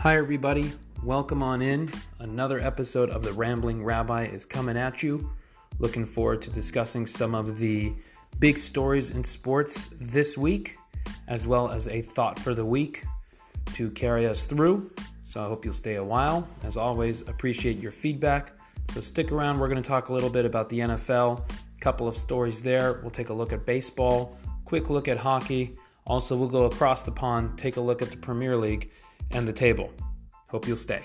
Hi, everybody. Welcome on in. Another episode of The Rambling Rabbi is coming at you. Looking forward to discussing some of the big stories in sports this week, as well as a thought for the week to carry us through. So I hope you'll stay a while. As always, appreciate your feedback. So stick around. We're going to talk a little bit about the NFL, a couple of stories there. We'll take a look at baseball, quick look at hockey. Also, we'll go across the pond, take a look at the Premier League and the table. Hope you'll stay.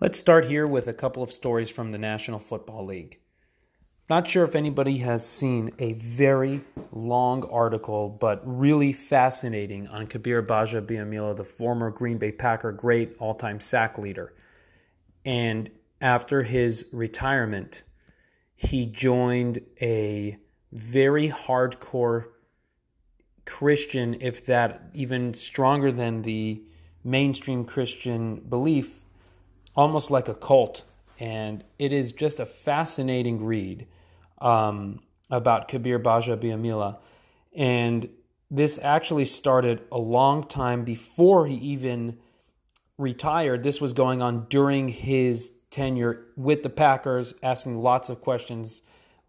Let's start here with a couple of stories from the National Football League. Not sure if anybody has seen a very long article, but really fascinating on Kabir Gbaja-Biamila, the former Green Bay Packer great all time sack leader. And after his retirement, he joined a very hardcore Christian, if that even stronger than the mainstream Christian belief, almost like a cult. And it is just a fascinating read um, about Kabir Gbaja-Biamila. And this actually started a long time before he even retired. This was going on during his tenure with the Packers, asking lots of questions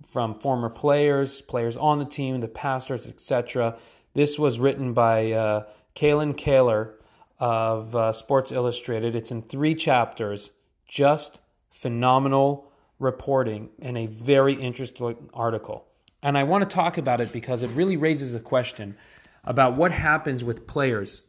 from former players, players on the team, the pastors, etc. This was written by uh, Kalyn Kahler of uh, Sports Illustrated. It's in three chapters, just phenomenal reporting and a very interesting article. And I want to talk about it because it really raises a question about what happens with players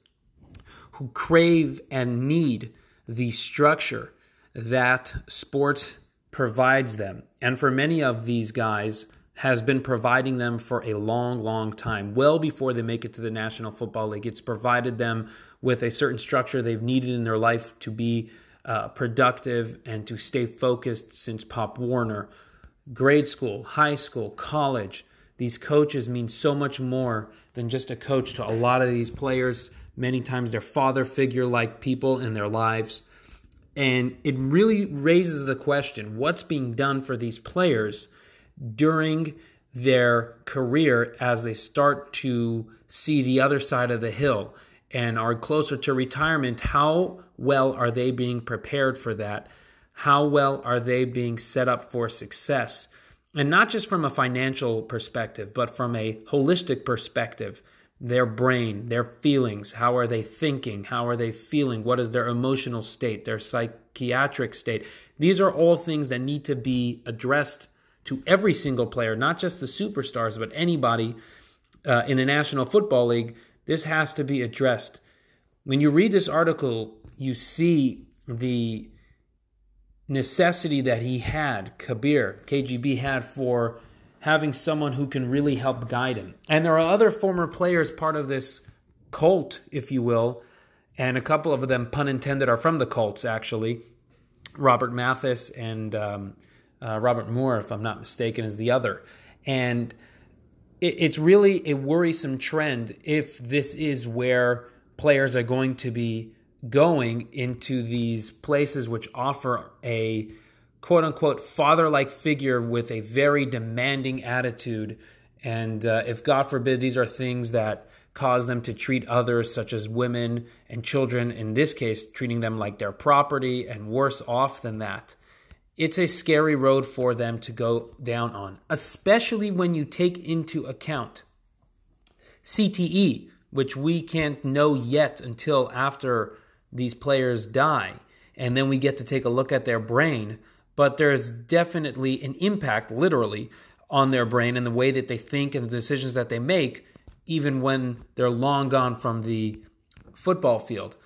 who crave and need the structure that sports provides them. And for many of these guys, has been providing them for a long, long time, well before they make it to the National Football League. It's provided them with a certain structure they've needed in their life to be uh, productive and to stay focused since Pop Warner. Grade school, high school, college, these coaches mean so much more than just a coach to a lot of these players. Many times they're father figure like people in their lives. And it really raises the question what's being done for these players during their career as they start to see the other side of the hill and are closer to retirement? How well are they being prepared for that? How well are they being set up for success? And not just from a financial perspective, but from a holistic perspective their brain, their feelings, how are they thinking, how are they feeling, what is their emotional state, their psychiatric state. These are all things that need to be addressed to every single player, not just the superstars, but anybody uh, in the National Football League. This has to be addressed. When you read this article, you see the necessity that he had, Kabir, KGB had for having someone who can really help guide him. And there are other former players part of this cult, if you will, and a couple of them, pun intended, are from the Colts, actually. Robert Mathis and um, uh, Robert Moore, if I'm not mistaken, is the other. And it, it's really a worrisome trend if this is where players are going to be going into these places which offer a quote unquote father like figure with a very demanding attitude. And uh, if God forbid these are things that cause them to treat others, such as women and children, in this case, treating them like their property and worse off than that, it's a scary road for them to go down on, especially when you take into account CTE, which we can't know yet until after these players die. And then we get to take a look at their brain but there's definitely an impact, literally, on their brain and the way that they think and the decisions that they make, even when they're long gone from the football field.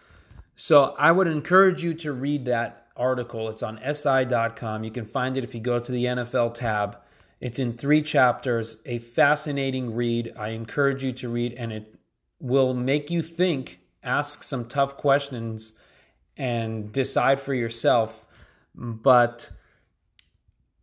So I would encourage you to read that article. It's on SI.com. You can find it if you go to the NFL tab. It's in three chapters, a fascinating read. I encourage you to read, and it will make you think, ask some tough questions, and decide for yourself. But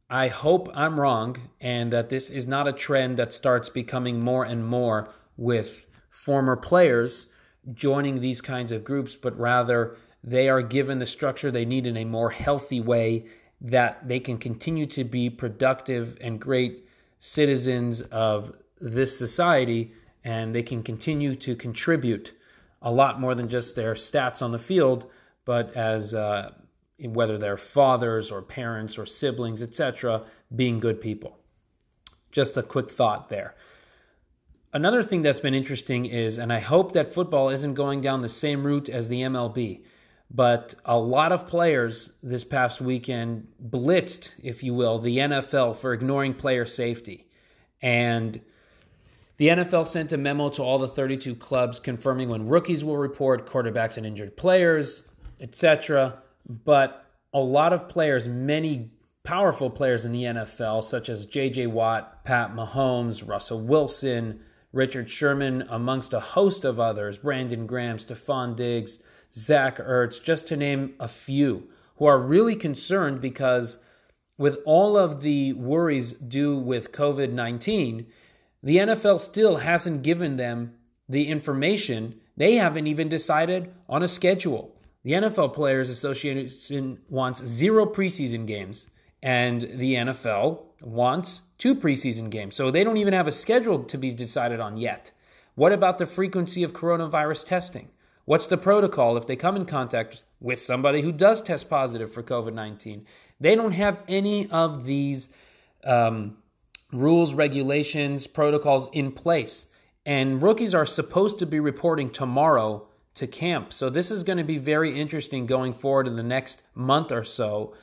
I hope I'm wrong and that this is not a trend that starts becoming more and more with former players joining these kinds of groups, but rather they are given the structure they need in a more healthy way that they can continue to be productive and great citizens of this society and they can continue to contribute a lot more than just their stats on the field, but as uh, whether they're fathers or parents or siblings, etc., being good people. Just a quick thought there. Another thing that's been interesting is, and I hope that football isn't going down the same route as the MLB, but a lot of players this past weekend blitzed, if you will, the NFL for ignoring player safety. And the NFL sent a memo to all the 32 clubs confirming when rookies will report quarterbacks and injured players, etc. But a lot of players, many powerful players in the NFL, such as J.J. Watt, Pat Mahomes, Russell Wilson, Richard Sherman, amongst a host of others, Brandon Graham, Stefon Diggs, Zach Ertz, just to name a few, who are really concerned because with all of the worries due with COVID 19, the NFL still hasn't given them the information. They haven't even decided on a schedule. The NFL Players Association wants zero preseason games, and the NFL wants two preseason games. So they don't even have a schedule to be decided on yet. What about the frequency of coronavirus testing? What's the protocol if they come in contact with somebody who does test positive for COVID 19? They don't have any of these um, rules, regulations, protocols in place. And rookies are supposed to be reporting tomorrow to camp. So this is going to be very interesting going forward in the next month or so.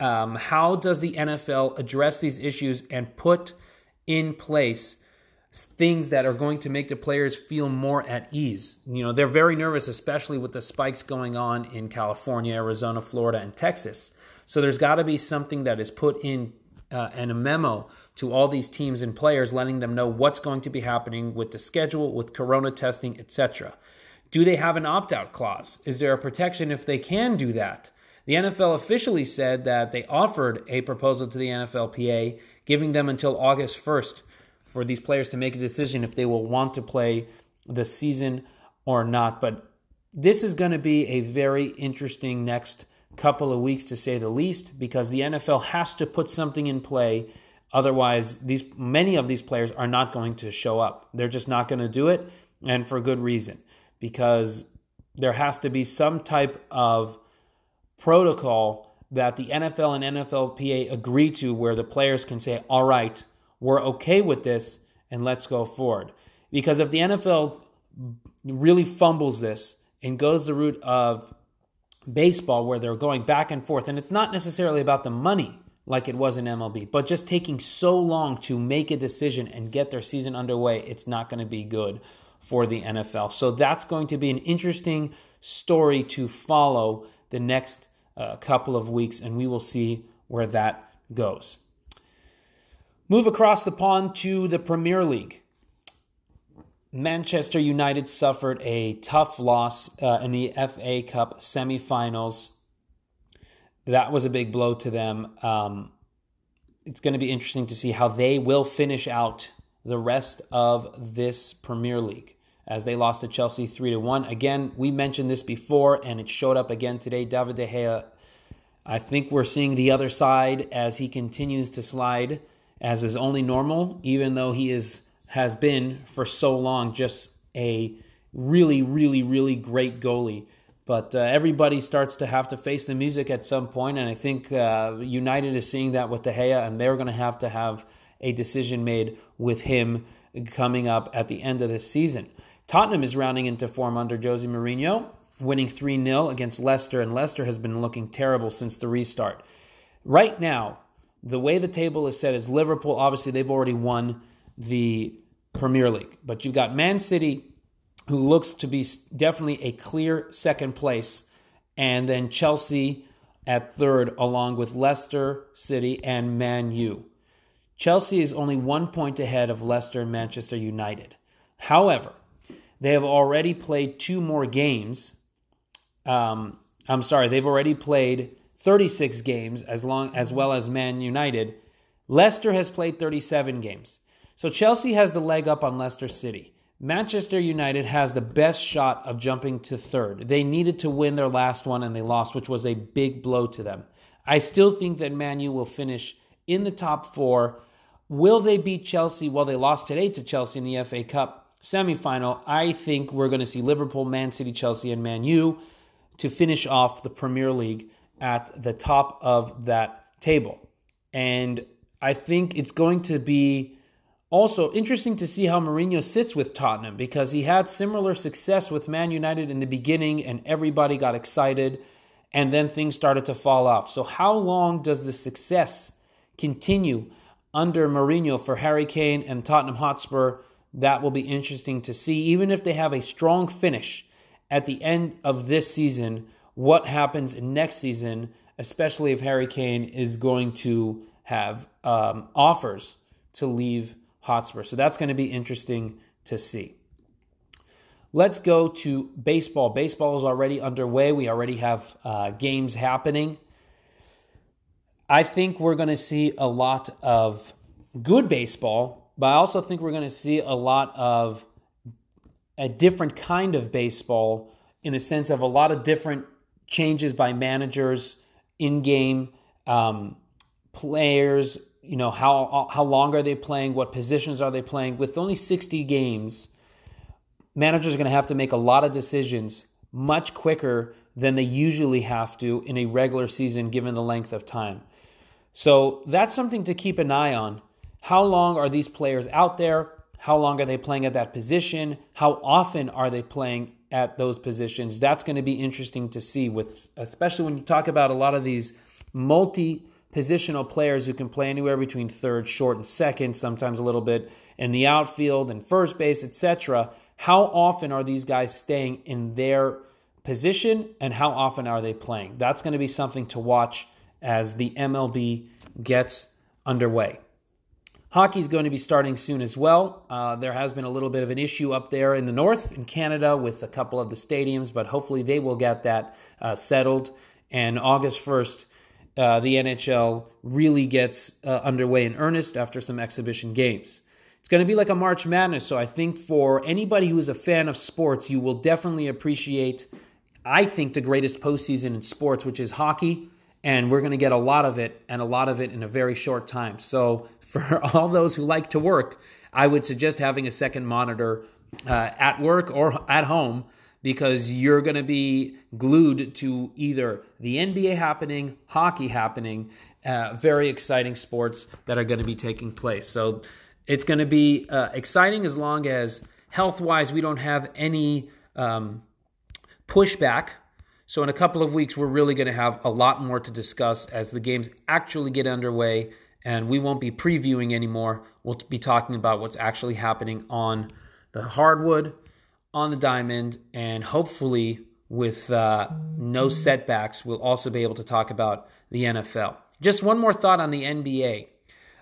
Um, how does the NFL address these issues and put in place things that are going to make the players feel more at ease? You know, they're very nervous, especially with the spikes going on in California, Arizona, Florida, and Texas. So there's got to be something that is put in uh, and a memo to all these teams and players, letting them know what's going to be happening with the schedule, with corona testing, etc. Do they have an opt out clause? Is there a protection if they can do that? The NFL officially said that they offered a proposal to the NFLPA, giving them until August 1st for these players to make a decision if they will want to play the season or not. But this is going to be a very interesting next couple of weeks, to say the least, because the NFL has to put something in play Otherwise, these many of these players are not going to show up. They're just not going to do it, and for good reason, because there has to be some type of protocol that the NFL and NFLPA agree to where the players can say, all right, we're okay with this and let's go forward. Because if the NFL really fumbles this and goes the route of baseball where they're going back and forth, and it's not necessarily about the money, like it was in MLB. But just taking so long to make a decision and get their season underway, it's not going to be good for the NFL. So that's going to be an interesting story to follow the next uh, couple of weeks, and we will see where that goes. Move across the pond to the Premier League. Manchester United suffered a tough loss uh, in the FA Cup semifinals that was a big blow to them. Um, it's going to be interesting to see how they will finish out the rest of this Premier League as they lost to Chelsea 3 to 1. Again, we mentioned this before and it showed up again today. David De Gea, I think we're seeing the other side as he continues to slide as is only normal even though he is has been for so long just a really really really great goalie. But uh, everybody starts to have to face the music at some point, and I think uh, United is seeing that with De Gea, and they're going to have to have a decision made with him coming up at the end of this season. Tottenham is rounding into form under Jose Mourinho, winning 3 0 against Leicester, and Leicester has been looking terrible since the restart. Right now, the way the table is set is Liverpool, obviously, they've already won the Premier League, but you've got Man City who looks to be definitely a clear second place, and then Chelsea at third, along with Leicester City and Man U. Chelsea is only one point ahead of Leicester and Manchester United. However, they have already played two more games. Um, I'm sorry, they've already played 36 games as long as well as Man United. Leicester has played 37 games. So Chelsea has the leg up on Leicester City. Manchester United has the best shot of jumping to third. They needed to win their last one and they lost, which was a big blow to them. I still think that Man U will finish in the top four. Will they beat Chelsea? Well, they lost today to Chelsea in the FA Cup. semifinal, I think we're going to see Liverpool, Man City, Chelsea, and Man U to finish off the Premier League at the top of that table. And I think it's going to be also interesting to see how Mourinho sits with Tottenham because he had similar success with Man United in the beginning and everybody got excited and then things started to fall off. So, how long does the success continue under Mourinho for Harry Kane and Tottenham Hotspur? That will be interesting to see. Even if they have a strong finish at the end of this season, what happens next season, especially if Harry Kane is going to have um, offers to leave Hotspur. So that's going to be interesting to see. Let's go to baseball. Baseball is already underway. We already have uh, games happening. I think we're going to see a lot of good baseball, but I also think we're going to see a lot of a different kind of baseball in the sense of a lot of different changes by managers in game, um, players. You know how how long are they playing? What positions are they playing? With only sixty games managers are going to have to make a lot of decisions much quicker than they usually have to in a regular season given the length of time. So that's something to keep an eye on. How long are these players out there? How long are they playing at that position? How often are they playing at those positions? That's going to be interesting to see with especially when you talk about a lot of these multi positional players who can play anywhere between third, short and second, sometimes a little bit in the outfield and first base, etc. How often are these guys staying in their position and how often are they playing? That's going to be something to watch as the MLB gets underway. Hockey is going to be starting soon as well. Uh, there has been a little bit of an issue up there in the north in Canada with a couple of the stadiums, but hopefully they will get that uh, settled. And August 1st, uh, the NHL really gets uh, underway in earnest after some exhibition games. It's going to be like a March Madness. So I think for anybody who is a fan of sports, you will definitely appreciate, I think, the greatest postseason in sports, which is hockey. And we're going to get a lot of it and a lot of it in a very short time. So for all those who like to work, I would suggest having a second monitor uh, at work or at home because you're going to be glued to either the NBA happening, hockey happening, uh, very exciting sports that are going to be taking place. So it's going to be uh, exciting as long as health wise we don't have any um, pushback. So, in a couple of weeks, we're really going to have a lot more to discuss as the games actually get underway. And we won't be previewing anymore. We'll be talking about what's actually happening on the hardwood, on the diamond, and hopefully with uh, no setbacks, we'll also be able to talk about the NFL. Just one more thought on the NBA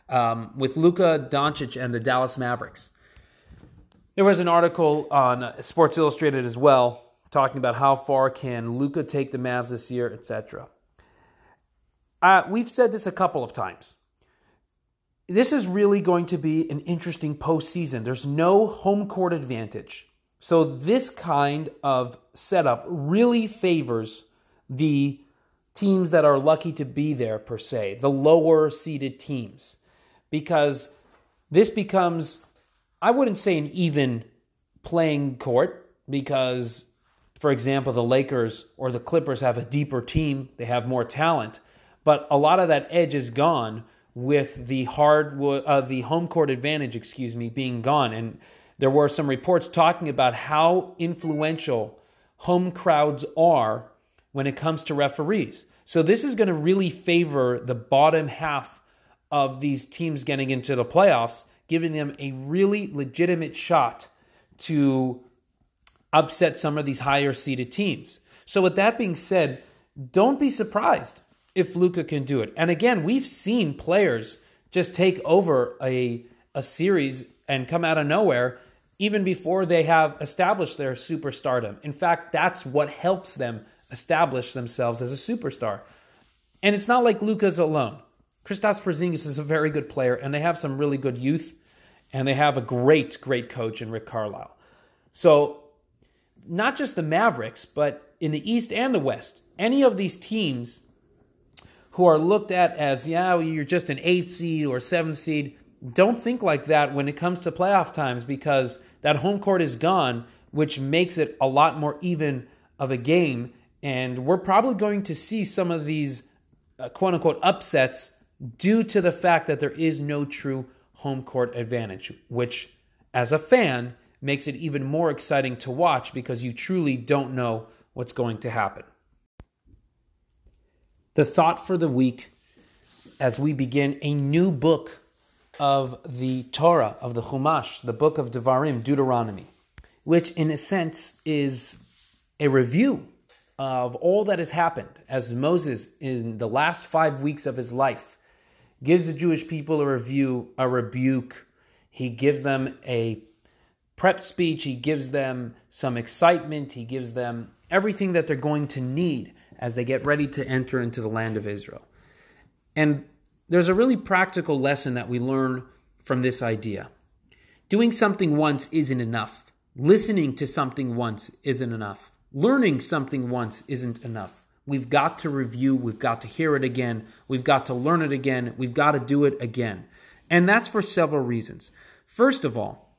um, with Luka Doncic and the Dallas Mavericks. There was an article on Sports Illustrated as well talking about how far can Luka take the Mavs this year, etc. Uh, we've said this a couple of times. This is really going to be an interesting postseason. There's no home court advantage. So, this kind of setup really favors the teams that are lucky to be there, per se, the lower seeded teams because this becomes, I wouldn't say an even playing court because, for example, the Lakers or the Clippers have a deeper team, they have more talent, but a lot of that edge is gone with the hard uh, the home court advantage, excuse me, being gone. And there were some reports talking about how influential home crowds are when it comes to referees. So this is going to really favor the bottom half of these teams getting into the playoffs, giving them a really legitimate shot to upset some of these higher seeded teams. So, with that being said, don't be surprised if Luka can do it. And again, we've seen players just take over a, a series and come out of nowhere even before they have established their superstardom. In fact, that's what helps them establish themselves as a superstar. And it's not like Luka's alone. Kristaps Porzingis is a very good player, and they have some really good youth, and they have a great, great coach in Rick Carlisle. So, not just the Mavericks, but in the East and the West, any of these teams who are looked at as, yeah, you're just an eighth seed or seventh seed, don't think like that when it comes to playoff times because that home court is gone, which makes it a lot more even of a game. And we're probably going to see some of these uh, quote unquote upsets due to the fact that there is no true home court advantage, which, as a fan, makes it even more exciting to watch because you truly don't know what's going to happen. The thought for the week as we begin a new book of the Torah, of the Chumash, the book of Devarim, Deuteronomy, which in a sense is a review of all that has happened as Moses, in the last five weeks of his life, gives the Jewish people a review, a rebuke. He gives them a prep speech. He gives them some excitement. He gives them everything that they're going to need as they get ready to enter into the land of Israel. And there's a really practical lesson that we learn from this idea. Doing something once isn't enough. Listening to something once isn't enough. Learning something once isn't enough. We've got to review, we've got to hear it again, we've got to learn it again, we've got to do it again. And that's for several reasons. First of all,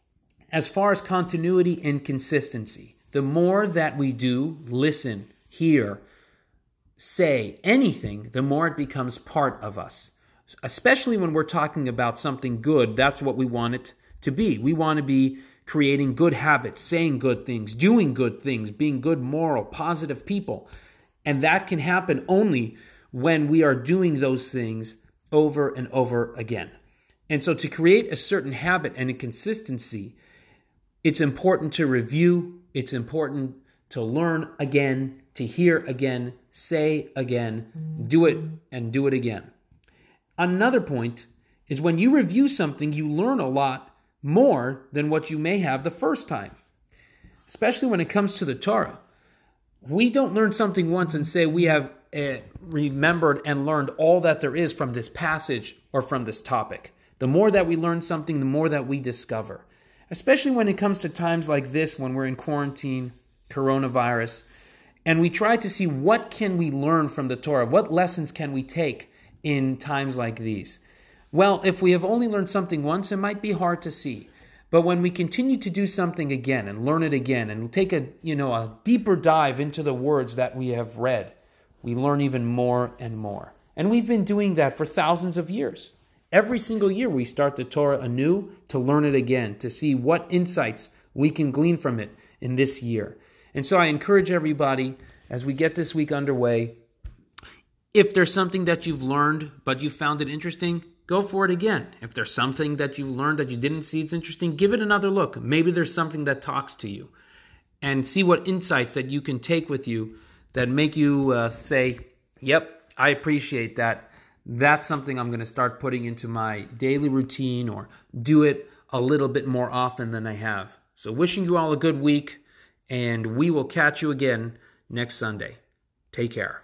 as far as continuity and consistency, the more that we do listen, hear, say anything, the more it becomes part of us. Especially when we're talking about something good, that's what we want it to be. We want to be creating good habits, saying good things, doing good things, being good, moral, positive people. And that can happen only when we are doing those things over and over again. And so, to create a certain habit and a consistency, it's important to review, it's important to learn again, to hear again, say again, do it and do it again. Another point is when you review something, you learn a lot more than what you may have the first time, especially when it comes to the Torah we don't learn something once and say we have uh, remembered and learned all that there is from this passage or from this topic. The more that we learn something, the more that we discover. Especially when it comes to times like this when we're in quarantine, coronavirus, and we try to see what can we learn from the Torah? What lessons can we take in times like these? Well, if we have only learned something once, it might be hard to see. But when we continue to do something again and learn it again and take a, you know, a deeper dive into the words that we have read, we learn even more and more. And we've been doing that for thousands of years. Every single year we start the Torah anew to learn it again, to see what insights we can glean from it in this year. And so I encourage everybody as we get this week underway, if there's something that you've learned but you found it interesting, go for it again. If there's something that you've learned that you didn't see it's interesting, give it another look. Maybe there's something that talks to you and see what insights that you can take with you that make you uh, say, Yep, I appreciate that. That's something I'm going to start putting into my daily routine or do it a little bit more often than I have. So, wishing you all a good week, and we will catch you again next Sunday. Take care.